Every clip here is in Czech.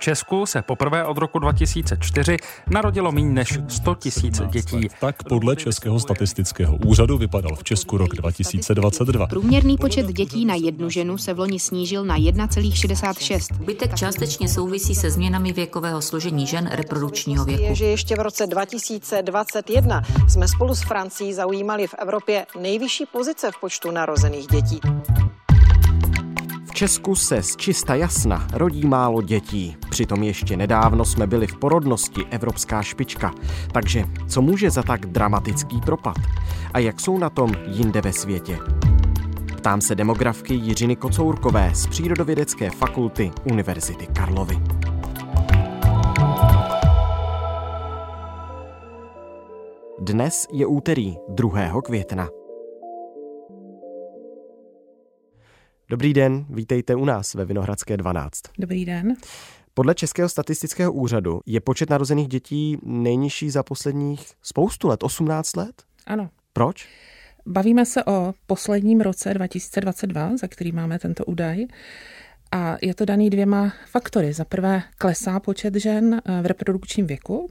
V Česku se poprvé od roku 2004 narodilo méně než 100 tisíc dětí. Tak podle Českého statistického úřadu vypadal v Česku rok 2022. Průměrný počet dětí na jednu ženu se v loni snížil na 1,66. Bytek částečně souvisí se změnami věkového složení žen reprodukčního věku. Je, že ještě v roce 2021 jsme spolu s Francií zaujímali v Evropě nejvyšší pozice v počtu narozených dětí. Česku se z čista jasna rodí málo dětí. Přitom ještě nedávno jsme byli v porodnosti evropská špička. Takže co může za tak dramatický propad? A jak jsou na tom jinde ve světě? Ptám se demografky Jiřiny Kocourkové z Přírodovědecké fakulty Univerzity Karlovy. Dnes je úterý 2. května. Dobrý den, vítejte u nás ve Vinohradské 12. Dobrý den. Podle Českého statistického úřadu je počet narozených dětí nejnižší za posledních spoustu let, 18 let? Ano. Proč? Bavíme se o posledním roce 2022, za který máme tento údaj. A je to daný dvěma faktory. Za prvé klesá počet žen v reprodukčním věku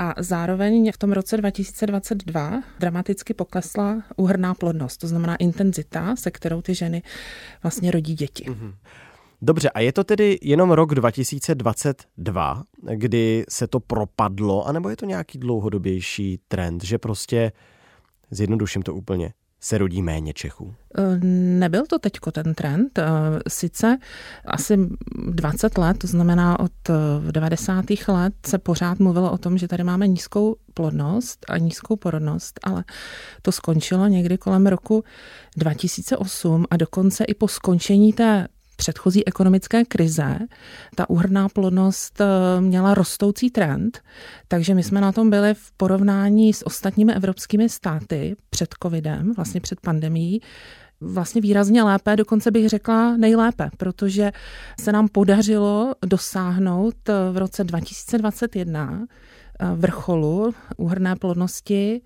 a zároveň v tom roce 2022 dramaticky poklesla úhrná plodnost, to znamená intenzita, se kterou ty ženy vlastně rodí děti. Mm-hmm. Dobře, a je to tedy jenom rok 2022, kdy se to propadlo, anebo je to nějaký dlouhodobější trend, že prostě, zjednoduším to úplně, se rodí méně Čechů? E, nebyl to teďko ten trend. E, sice asi 20 let, to znamená od 90. let, se pořád mluvilo o tom, že tady máme nízkou plodnost a nízkou porodnost, ale to skončilo někdy kolem roku 2008 a dokonce i po skončení té předchozí ekonomické krize ta úhrná plodnost eh, měla rostoucí trend, takže my jsme na tom byli v porovnání s ostatními evropskými státy před covidem, vlastně před pandemí, vlastně výrazně lépe, dokonce bych řekla nejlépe, protože se nám podařilo dosáhnout eh, v roce 2021 eh, vrcholu úhrné plodnosti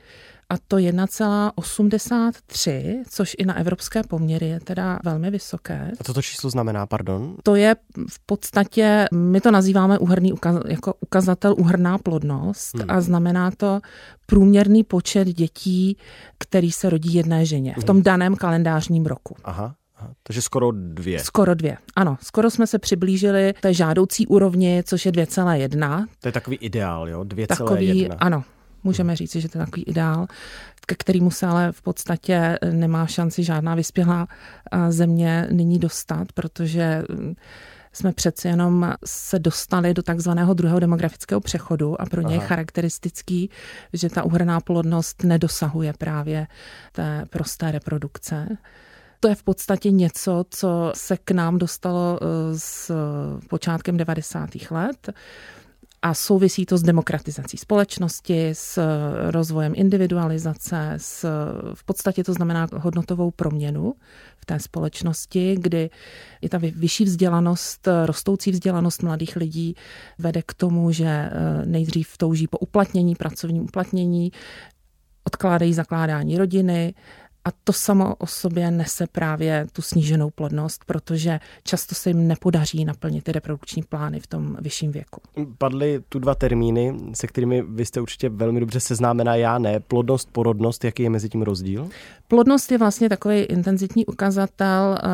a to 1,83, což i na evropské poměry je teda velmi vysoké. A co to číslo znamená, pardon? To je v podstatě, my to nazýváme uhrný, jako ukazatel uhrná plodnost hmm. a znamená to průměrný počet dětí, který se rodí jedné ženě v tom hmm. daném kalendářním roku. Aha. Takže skoro dvě. Skoro dvě, ano. Skoro jsme se přiblížili té žádoucí úrovni, což je 2,1. To je takový ideál, jo? 2,1. Takový, ano, Můžeme říct, že to je takový ideál, ke kterému se ale v podstatě nemá šanci žádná vyspělá země nyní dostat, protože mm, jsme přeci jenom se dostali do takzvaného druhého demografického přechodu a pro ně je charakteristický, že ta uhrná plodnost nedosahuje právě té prosté reprodukce. To je v podstatě něco, co se k nám dostalo e, s počátkem 90. let a souvisí to s demokratizací společnosti, s rozvojem individualizace, s, v podstatě to znamená hodnotovou proměnu v té společnosti, kdy i ta vyšší vzdělanost, rostoucí vzdělanost mladých lidí vede k tomu, že eh, nejdřív touží po uplatnění, pracovním uplatnění, odkládají zakládání rodiny, a to samo o sobě nese právě tu sníženou plodnost, protože často se jim nepodaří naplnit ty reprodukční plány v tom vyšším věku. Padly tu dva termíny, se kterými vy jste určitě velmi dobře seznámená, já ne. Plodnost, porodnost, jaký je mezi tím rozdíl? Plodnost je vlastně takový intenzitní ukazatel, eh,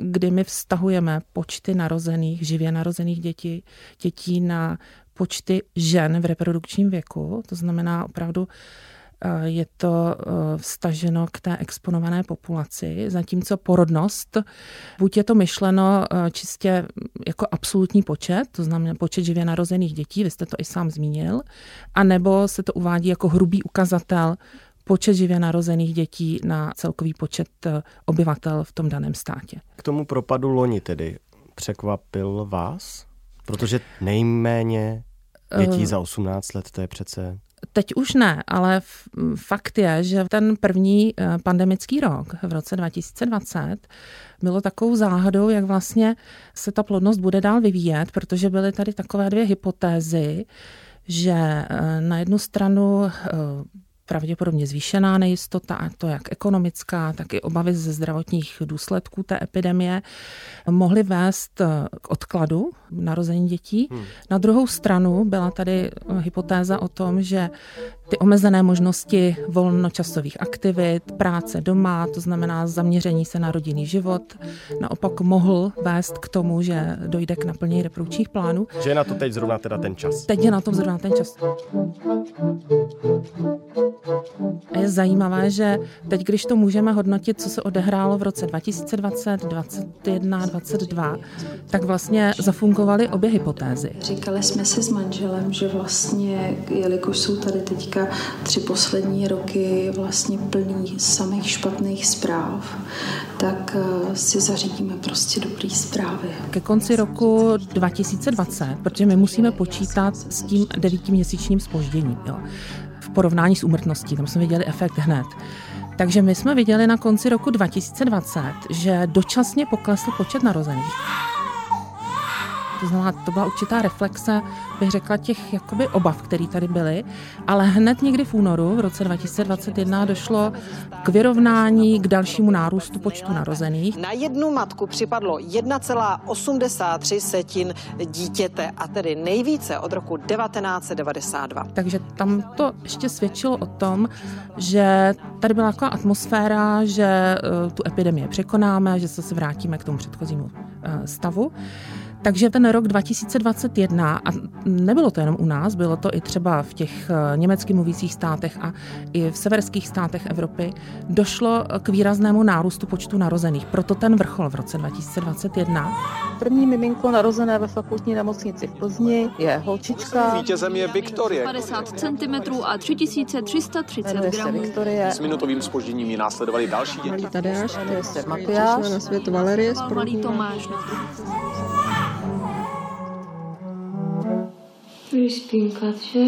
kdy my vztahujeme počty narozených, živě narozených dětí, dětí na počty žen v reprodukčním věku. To znamená opravdu je to eh, vstaženo k té exponované populaci, zatímco porodnost, buď je to myšleno eh, čistě jako absolutní počet, to znamená počet živě narozených dětí, vy jste to i sám zmínil, anebo se to uvádí jako hrubý ukazatel počet živě narozených dětí na celkový počet obyvatel v tom daném státě. K tomu propadu loni tedy překvapil vás? Protože nejméně dětí za 18 let, to je přece Teď už ne, ale fakt je, že ten první eh, pandemický rok v roce 2020 bylo takovou záhadou, jak vlastně se ta plodnost bude dál vyvíjet, protože byly tady takové dvě hypotézy, že eh, na jednu stranu eh, pravděpodobně zvýšená nejistota, a to jak ekonomická, tak i obavy ze zdravotních důsledků té epidemie, mohly vést k odkladu narození dětí. Hmm. Na druhou stranu byla tady hypotéza o tom, že ty omezené možnosti volnočasových aktivit, práce doma, to znamená zaměření se na rodinný život, naopak mohl vést k tomu, že dojde k naplnění reprodukčních plánů. Že je na to teď zrovna teda ten čas. Teď je na tom zrovna ten čas. A je zajímavé, že teď, když to můžeme hodnotit, co se odehrálo v roce 2020, 2021, 2022, tak vlastně zafungovaly obě hypotézy. Říkali jsme si s manželem, že vlastně, jelikož jsou tady teďka tři poslední roky vlastně plný samých špatných zpráv, tak eh, si zařídíme prostě dobrý zprávy. Ke konci roku 2020, protože my musíme počítat s tím devítiměsíčním spožděním. Jo v porovnání s úmrtností. Tam jsme viděli efekt hned. Takže my jsme viděli na konci roku 2020, že dočasně poklesl počet narozených. To znamená, to byla určitá reflexe, bych řekla, těch jakoby obav, které tady byly, ale hned někdy v únoru v roce 2021 došlo k vyrovnání, k dalšímu nárůstu počtu narozených. Na jednu matku připadlo 1,83 setin dítěte a tedy nejvíce od roku 1992. Takže tam to ještě svědčilo o tom, že tady byla taková atmosféra, že eh, tu epidemii překonáme, že se vrátíme k tomu předchozímu eh, stavu. Takže ten rok 2021, a nebylo to jenom u nás, bylo to i třeba v těch eh, německy mluvících státech a i v severských státech Evropy, došlo k výraznému nárůstu počtu narozených. Proto ten vrchol v roce 2021. První miminko narozené ve fakultní nemocnici v Plzni je holčička. Vítězem je Viktorie. 50 cm a 3330 gramů. Viktorie. S minutovým spožděním ji následovali další děti. Malý Tadeáš, Matyáš. na svět Valerie. Malý Tomáš. Že?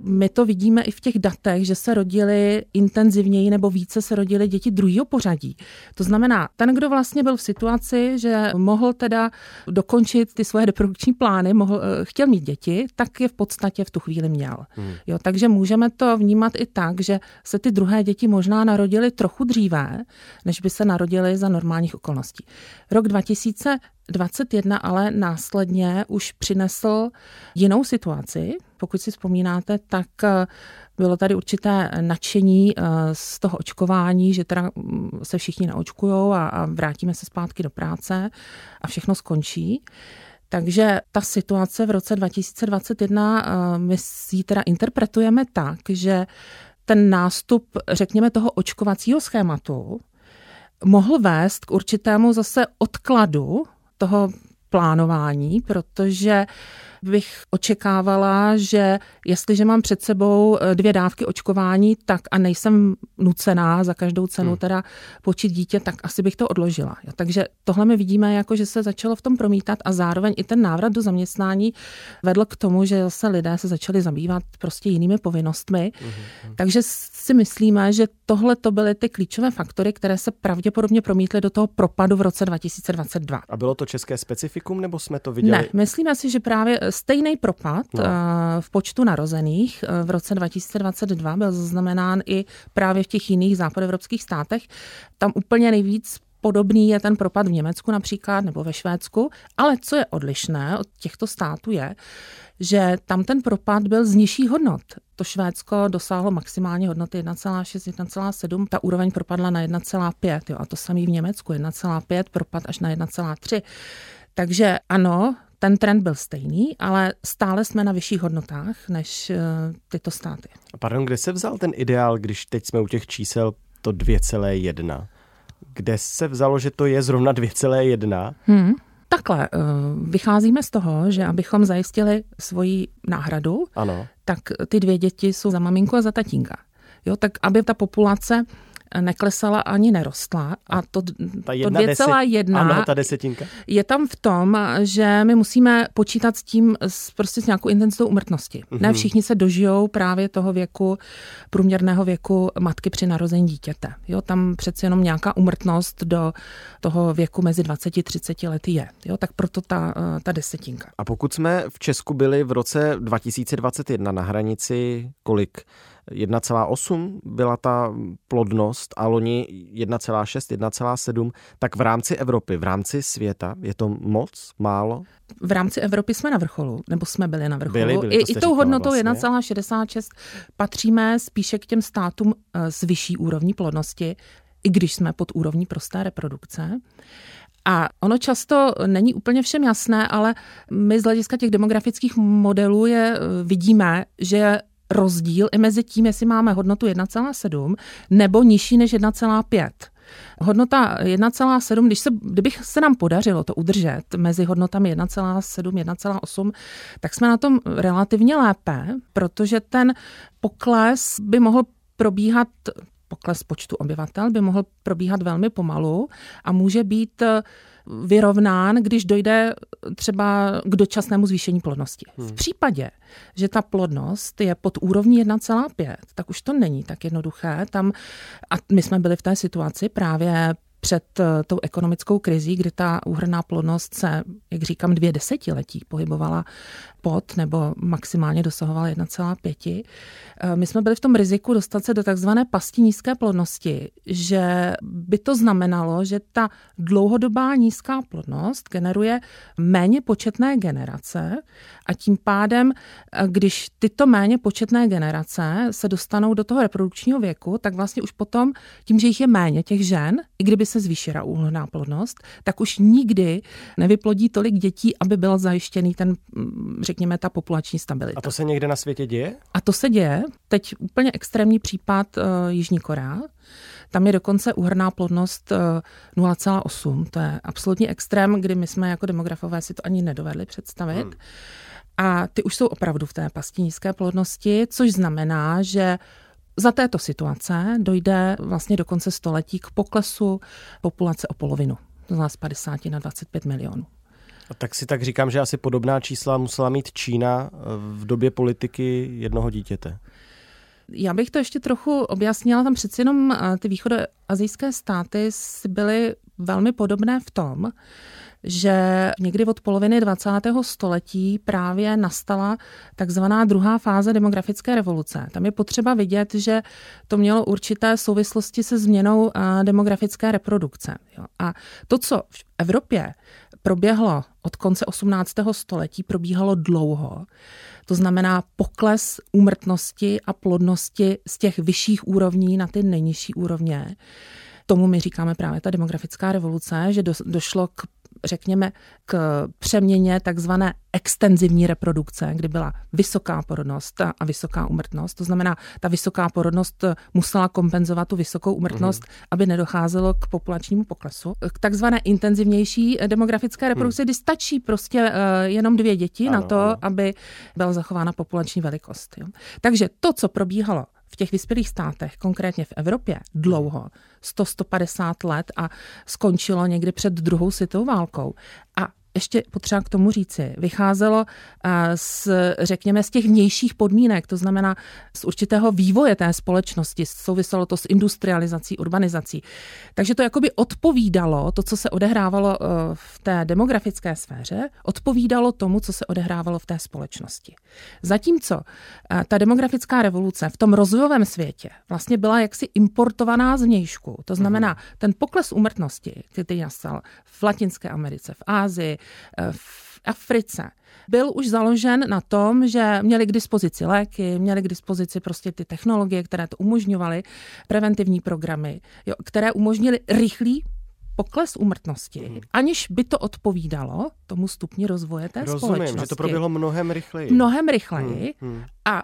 My to vidíme i v těch datech, že se rodili intenzivněji nebo více se rodili děti druhého pořadí. To znamená, ten, kdo vlastně byl v situaci, že mohl teda dokončit ty svoje reprodukční plány, mohl, eh, chtěl mít děti, tak je v podstatě v tu chvíli měl. Hmm. Jo, takže můžeme to vnímat i tak, že se ty druhé děti možná narodily trochu dříve, než by se narodily za normálních okolností. Rok 2000 21 ale následně už přinesl jinou situaci. Pokud si vzpomínáte, tak eh, bylo tady určité nadšení eh, z toho očkování, že teda mm, se všichni naočkujou a, a vrátíme se zpátky do práce a všechno skončí. Takže ta situace v roce 2021, eh, my si ji teda interpretujeme tak, že ten nástup, řekněme, toho očkovacího schématu mohl vést k určitému zase odkladu toho plánování, protože bych očekávala, že jestliže mám před sebou eh, dvě dávky očkování, tak a nejsem nucená za každou cenu hmm. teda počít dítě, tak asi bych to odložila. Takže tohle my vidíme, jako že se začalo v tom promítat a zároveň i ten návrat do zaměstnání vedl k tomu, že zase lidé se začali zabývat prostě jinými povinnostmi. Hmm. Takže si myslíme, že tohle to byly ty klíčové faktory, které se pravděpodobně promítly do toho propadu v roce 2022. A bylo to české specifikum, nebo jsme to viděli? Ne, myslíme si, že právě stejný propad no. Eh, v počtu narozených eh, v roce 2022 byl zaznamenán i právě v těch jiných západoevropských státech. Tam úplně nejvíc Podobný je ten propad v Německu například nebo ve Švédsku, ale co je odlišné od těchto států je, že tam ten propad byl z nižších hodnot. To Švédsko dosáhlo maximálně hodnoty 1,6, 1,7, ta úroveň propadla na 1,5, jo, a to samý v Německu 1,5, propad až na 1,3. Takže ano, ten trend byl stejný, ale stále jsme na vyšších hodnotách než uh, tyto státy. A pardon, kde se vzal ten ideál, když teď jsme u těch čísel to 2,1? Kde se vzalo, že to je zrovna 2,1? Hmm. Takhle, eh, vycházíme z toho, že abychom zajistili svoji náhradu, ano. tak ty dvě děti jsou za maminku a za tatínka. Jo, tak aby ta populace neklesala ani nerostla. A to, ta to 2,1 ano, ta desetinka. je tam v tom, že my musíme počítat s tím, s, prostě s nějakou intenzitou umrtnosti. Mm-hmm. Ne všichni se dožijou právě toho věku, průměrného věku matky při narození dítěte. Jo, tam přece jenom nějaká umrtnost do toho věku mezi 20 a 30 lety je. Jo, tak proto ta, eh, ta desetinka. A pokud jsme v Česku byli v roce 2021 na hranici kolik 1,8 byla ta plodnost a loni 1,6, 1,7, tak v rámci Evropy, v rámci světa je to moc, málo? v rámci Evropy jsme na vrcholu, nebo jsme byli na vrcholu. Byli, byli, I, I tou hodnotou vlastně. 1,66 patříme spíše k těm státům eh, s vyšší úrovní plodnosti, i když jsme pod úrovní prosté reprodukce. A ono často není úplně všem jasné, ale my z hlediska těch demografických modelů je eh, vidíme, že rozdíl i mezi tím, jestli máme hodnotu 1,7 nebo nižší než 1,5. Hodnota 1,7, když se, kdybych se nám podařilo to udržet mezi hodnotami 1,7, 1,8, tak jsme na tom relativně lépe, protože ten pokles by mohl probíhat pokles počtu obyvatel by mohl probíhat velmi pomalu a může být vyrovnán, když dojde třeba k dočasnému zvýšení plodnosti. Hmm. V případě, že ta plodnost je pod úrovní 1,5, tak už to není tak jednoduché. Tam, a my jsme byli v té situaci právě před eh, tou ekonomickou krizí, kdy ta úhrná plodnost se, jak říkám, dvě desetiletí pohybovala pod nebo maximálně dosahovala 1,5. Eh, my jsme byli v tom riziku dostat se do takzvané pasti nízké plodnosti, že by to znamenalo, že ta dlouhodobá nízká plodnost generuje méně početné generace a tím pádem, eh, když tyto méně početné generace se dostanou do toho reprodukčního věku, tak vlastně už potom, tím, že jich je méně těch žen, i kdyby se zvýšila úhlná plodnost, tak už nikdy nevyplodí tolik dětí, aby byl zajištěný ten, mm, řekněme, ta populační stabilita. A to se někde na světě děje? A to se děje. Teď úplně extrémní případ uh, Jižní Korea. Tam je dokonce uhrná plodnost 0,8. To je absolutní extrém, kdy my jsme jako demografové si to ani nedovedli představit. Hmm. A ty už jsou opravdu v té pasti nízké plodnosti, což znamená, že za této situace dojde vlastně do konce století k poklesu populace o polovinu. To znamená z 50 na 25 milionů. A tak si tak říkám, že asi podobná čísla musela mít Čína v době politiky jednoho dítěte. Já bych to ještě trochu objasnila. Tam přeci jenom eh, ty východoazijské státy byly velmi podobné v tom, že někdy od poloviny 20. století právě nastala takzvaná druhá fáze demografické revoluce. Tam je potřeba vidět, že to mělo určité souvislosti se změnou demografické reprodukce. A to, co v Evropě proběhlo od konce 18. století, probíhalo dlouho. To znamená pokles úmrtnosti a plodnosti z těch vyšších úrovní na ty nejnižší úrovně. Tomu my říkáme právě ta demografická revoluce, že do, došlo k řekněme, k přeměně takzvané extenzivní reprodukce, kdy byla vysoká porodnost a vysoká umrtnost. To znamená, ta vysoká porodnost musela kompenzovat tu vysokou umrtnost, mm. aby nedocházelo k populačnímu poklesu. K takzvané intenzivnější demografické reprodukci, mm. kdy stačí prostě uh, jenom dvě děti ano, na to, ano. aby byla zachována populační velikost. Jo. Takže to, co probíhalo v těch vyspělých státech, konkrétně v Evropě, dlouho, 100-150 let a skončilo někdy před druhou světovou válkou. A ještě potřeba k tomu říci, vycházelo z, řekněme, z těch vnějších podmínek, to znamená z určitého vývoje té společnosti, souviselo to s industrializací, urbanizací. Takže to jakoby odpovídalo, to, co se odehrávalo e, v té demografické sféře, odpovídalo tomu, co se odehrávalo v té společnosti. Zatímco e, ta demografická revoluce v tom rozvojovém světě vlastně byla jaksi importovaná z vnějšku. To znamená, mhm. ten pokles umrtnosti, který nastal v Latinské Americe, v Ázii, v Africe byl už založen na tom, že měli k dispozici léky, měli k dispozici prostě ty technologie, které to umožňovaly, preventivní programy, jo, které umožnily rychlý pokles úmrtnosti, hmm. aniž by to odpovídalo tomu stupni rozvoje té Rozumím, společnosti. že to proběhlo mnohem rychleji. Mnohem rychleji. Hmm. Hmm. A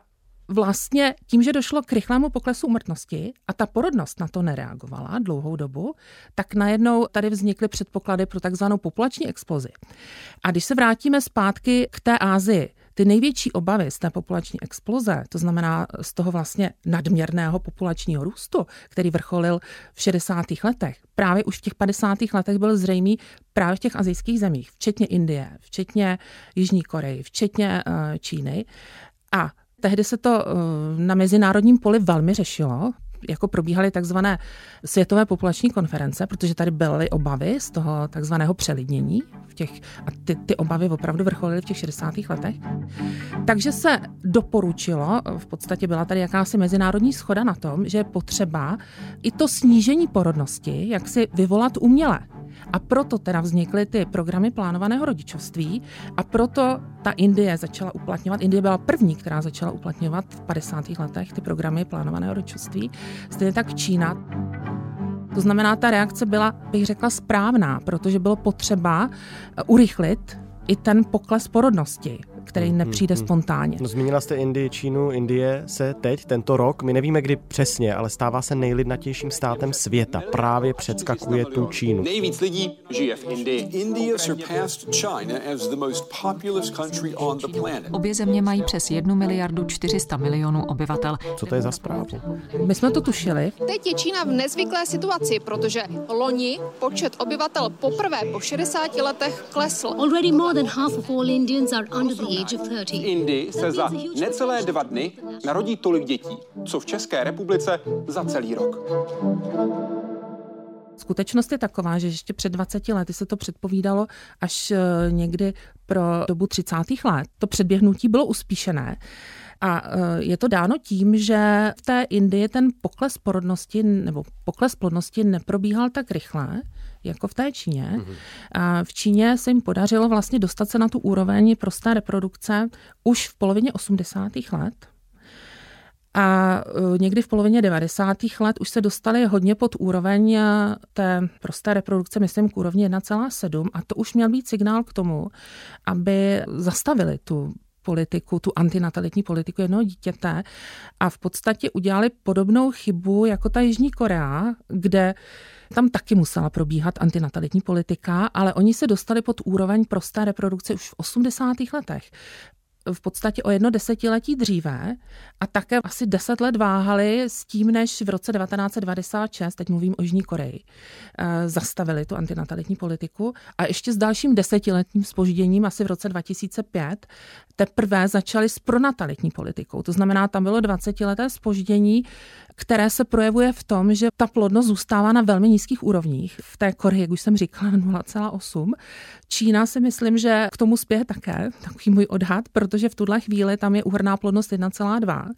vlastně tím, že došlo k rychlému poklesu umrtnosti a ta porodnost na to nereagovala dlouhou dobu, tak najednou tady vznikly předpoklady pro takzvanou populační explozi. A když se vrátíme zpátky k té Ázii, ty největší obavy z té populační exploze, to znamená z toho vlastně nadměrného populačního růstu, který vrcholil v 60. letech, právě už v těch 50. letech byl zřejmý právě v těch azijských zemích, včetně Indie, včetně Jižní Koreji, včetně uh, Číny. A Tehdy se to eh, na mezinárodním poli velmi řešilo. jako probíhaly takzvané světové populační konference, protože tady byly obavy z toho takzvaného přelidnění v těch, a ty, ty obavy opravdu vrcholily v těch 60. letech. Takže se doporučilo, v podstatě byla tady jakási mezinárodní schoda na tom, že je potřeba i to snížení porodnosti, jak si vyvolat uměle. A proto teda vznikly ty programy plánovaného rodičovství a proto ta Indie začala uplatňovat, Indie byla první, která začala uplatňovat v 50. letech ty programy plánovaného rodičovství, stejně tak Čína. To znamená, ta reakce byla, bych řekla, správná, protože bylo potřeba urychlit i ten pokles porodnosti který hmm, nepřijde hmm, spontánně. No, zmínila jste Indii, Čínu. Indie se teď, tento rok, my nevíme kdy přesně, ale stává se nejlidnatějším státem světa. Právě předskakuje tu Čínu. Nejvíc lidí žije v Indii. India surpassed China as the most populous country on the planet. Obě země mají přes 1 miliardu 400 milionů obyvatel. Co to je za zprávu? My jsme to tušili. Teď je Čína v nezvyklé situaci, protože loni počet obyvatel poprvé po 60 letech klesl. Already more than half of all Indians are under the Indii se za necelé dva dny narodí tolik dětí, co v České republice za celý rok. Skutečnost je taková, že ještě před 20 lety se to předpovídalo až eh, někdy pro dobu 30. let. To předběhnutí bylo uspíšené. A eh, je to dáno tím, že v té Indii ten pokles porodnosti nebo pokles plodnosti neprobíhal tak rychle, jako v té Číně. Mm-hmm. A v Číně se jim podařilo vlastně dostat se na tu úroveň prosté reprodukce už v polovině 80. let. A e, někdy v polovině 90. let už se dostali hodně pod úroveň e, té prosté reprodukce, myslím k úrovni 1,7 a to už měl být signál k tomu, aby zastavili tu politiku, tu antinatalitní politiku jednoho dítěte a v podstatě udělali podobnou chybu jako ta Jižní Korea, kde tam taky musela probíhat antinatalitní politika, ale oni se dostali pod úroveň prosté reprodukce už v 80. letech v podstatě o jedno desetiletí dříve a také asi deset let váhali s tím, než v roce 1996, teď mluvím o Jižní Koreji, eh, zastavili tu antinatalitní politiku a ještě s dalším desetiletním spožděním asi v roce 2005 teprve začali s pronatalitní politikou. To znamená, tam bylo 20-leté spoždění, které se projevuje v tom, že ta plodnost zůstává na velmi nízkých úrovních. V té Koreji, jak už jsem říkala, 0,8. Čína si myslím, že k tomu spěje také, takový můj odhad, protože v tuhle chvíli tam je úhrná plodnost 1,2.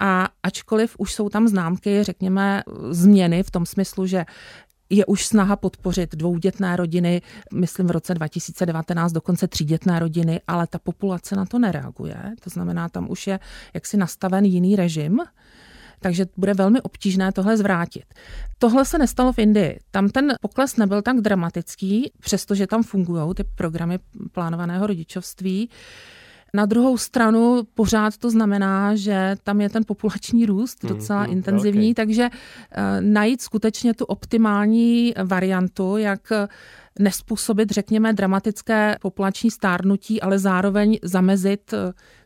A ačkoliv už jsou tam známky, řekněme, změny v tom smyslu, že je už snaha podpořit dvoudětné rodiny, myslím v roce 2019 dokonce třídětné rodiny, ale ta populace na to nereaguje. To znamená, tam už je jaksi nastaven jiný režim, takže bude velmi obtížné tohle zvrátit. Tohle se nestalo v Indii. Tam ten pokles nebyl tak dramatický, přestože tam fungují ty programy plánovaného rodičovství. Na druhou stranu pořád to znamená, že tam je ten populační růst hmm, docela mm, mm, intenzivní, okay. takže uh, najít skutečně tu optimální variantu, jak nespůsobit, řekněme, dramatické populační stárnutí, ale zároveň zamezit uh,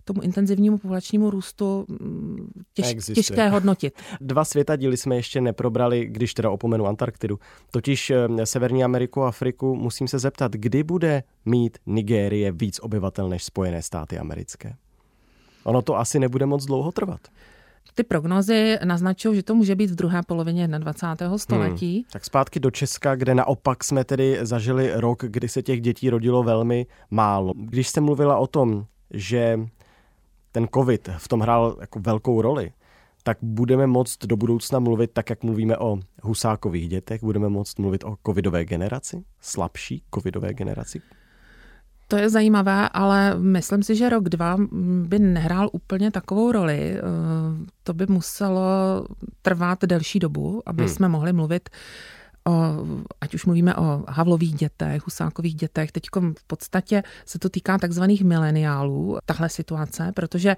tomu intenzivnímu populačnímu růstu mm, těž, těžké hodnotit. Dva světa díly jsme ještě neprobrali, když teda opomenu Antarktidu. Totiž eh, Severní Ameriku a Afriku musím se zeptat, kdy bude mít Nigérie víc obyvatel než Spojené státy americké? Ono to asi nebude moc dlouho trvat. Ty prognozy naznačují, že to může být v druhé polovině 21. století. Hmm. Tak zpátky do Česka, kde naopak jsme tedy zažili rok, kdy se těch dětí rodilo velmi málo. Když jste mluvila o tom, že ten covid v tom hrál jako velkou roli, tak budeme moct do budoucna mluvit tak, jak mluvíme o husákových dětech, budeme moct mluvit o covidové generaci, slabší covidové generaci? To je zajímavé, ale myslím si, že rok, dva by nehrál úplně takovou roli. Eh, to by muselo trvat delší dobu, aby hmm. jsme mohli mluvit o, ať už mluvíme o Havlových dětech, Husákových dětech, teď v podstatě se to týká takzvaných mileniálů, tahle situace, protože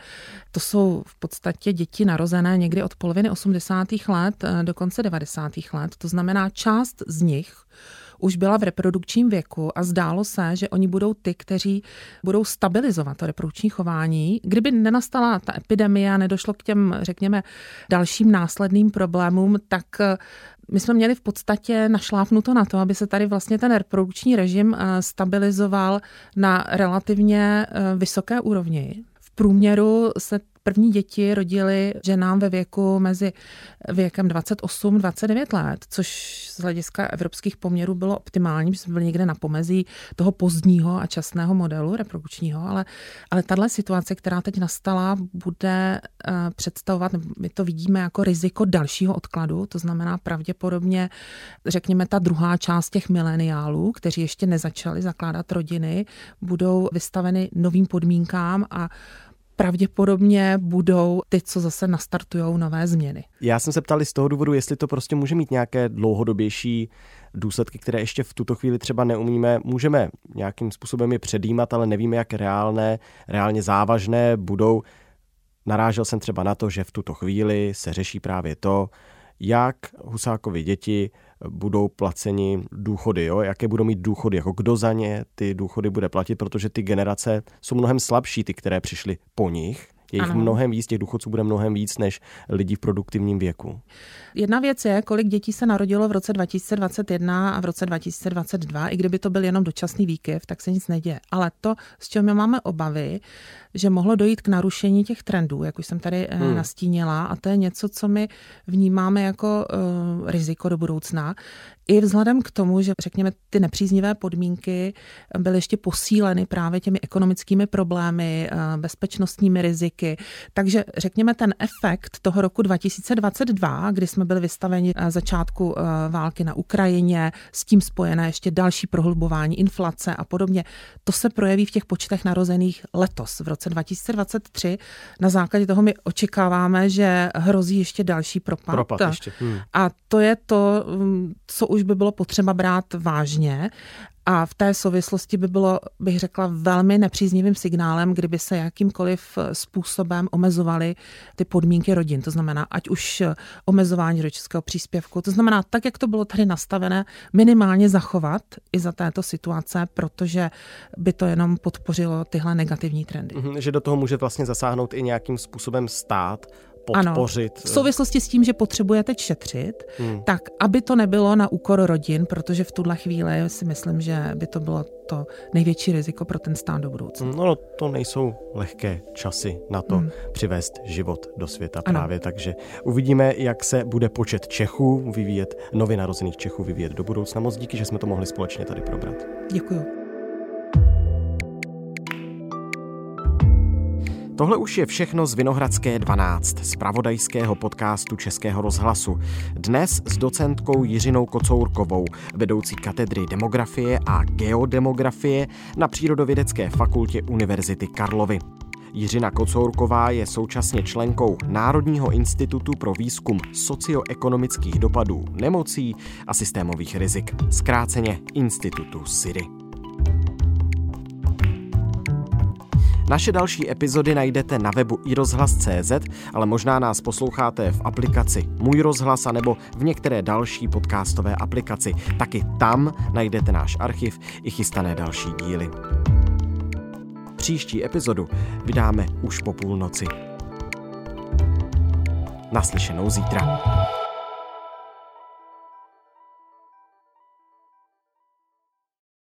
to jsou v podstatě děti narozené někdy od poloviny 80. let eh, do konce 90. let. To znamená, část z nich už byla v reprodukčním věku a zdálo se, že oni budou ty, kteří budou stabilizovat to reprodukční chování. Kdyby nenastala ta epidemie a nedošlo k těm, řekněme, dalším následným problémům, tak eh, my jsme měli v podstatě našlápnuto na to, aby se tady vlastně ten reprodukční režim eh, stabilizoval na relativně eh, vysoké úrovni. V průměru se První děti rodili ženám ve věku mezi věkem 28-29 let, což z hlediska evropských poměrů bylo optimální, že jsme byli někde na pomezí toho pozdního a časného modelu reprodukčního, ale, ale tahle situace, která teď nastala, bude uh, představovat, my to vidíme jako riziko dalšího odkladu, to znamená pravděpodobně, řekněme, ta druhá část těch mileniálů, kteří ještě nezačali zakládat rodiny, budou vystaveny novým podmínkám a pravděpodobně budou ty, co zase nastartují nové změny. Já jsem se ptali z toho důvodu, jestli to prostě může mít nějaké dlouhodobější důsledky, které ještě v tuto chvíli třeba neumíme. Můžeme nějakým způsobem je předjímat, ale nevíme, jak reálné, reálně závažné budou. Narážel jsem třeba na to, že v tuto chvíli se řeší právě to, jak Husákovi děti budou placeni důchody, jo? jaké budou mít důchody, jako kdo za ně ty důchody bude platit, protože ty generace jsou mnohem slabší, ty, které přišly po nich. Je jich mnohem víc, těch důchodců bude mnohem víc než lidí v produktivním věku. Jedna věc je, kolik dětí se narodilo v roce 2021 a v roce 2022. I kdyby to byl jenom dočasný výkyv, tak se nic neděje. Ale to, s čím máme obavy, že mohlo dojít k narušení těch trendů, jak už jsem tady eh, hmm. nastínila, a to je něco, co my vnímáme jako uh, riziko do budoucna. I vzhledem k tomu, že řekněme ty nepříznivé podmínky byly ještě posíleny právě těmi ekonomickými problémy, uh, bezpečnostními riziky. Takže řekněme ten efekt toho roku 2022, kdy jsme byli vystaveni začátku uh, války na Ukrajině, s tím spojené ještě další prohlubování inflace a podobně, to se projeví v těch počtech narozených letos v roce roce 2023. Na základě toho my očekáváme, že hrozí ještě další propad. propad ještě. Hmm. A to je to, mm, co už by bylo potřeba brát vážně. A v té souvislosti by bylo, bych řekla, velmi nepříznivým signálem, kdyby se jakýmkoliv způsobem omezovaly ty podmínky rodin. To znamená, ať už omezování rodičovského příspěvku. To znamená, tak, jak to bylo tady nastavené, minimálně zachovat i za této situace, protože by to jenom podpořilo tyhle negativní trendy. Mm-hmm, že do toho může vlastně zasáhnout i nějakým způsobem stát, podpořit. Ano, v souvislosti s tím, že potřebujete šetřit, hmm. tak aby to nebylo na úkor rodin, protože v tuhle chvíli si myslím, že by to bylo to největší riziko pro ten stát do budoucna. Hmm, no to nejsou lehké časy na to hmm. přivést život do světa ano. právě, takže uvidíme, jak se bude počet Čechů vyvíjet, nově narozených Čechů vyvíjet do budoucna. Moc díky, že jsme to mohli společně tady probrat. Děkuji. Tohle už je všechno z Vinohradské 12, z pravodajského podcastu Českého rozhlasu. Dnes s docentkou Jiřinou Kocourkovou, vedoucí katedry demografie a geodemografie na Přírodovědecké fakultě Univerzity Karlovy. Jiřina Kocourková je současně členkou Národního institutu pro výzkum socioekonomických dopadů nemocí a systémových rizik, zkráceně Institutu SIRI. Naše další epizody najdete na webu iRozhlas.cz, ale možná nás posloucháte v aplikaci Můj rozhlas nebo v některé další podcastové aplikaci. Taky tam najdete náš archiv i chystané další díly. Příští epizodu vydáme už po půlnoci. Naslyšenou zítra.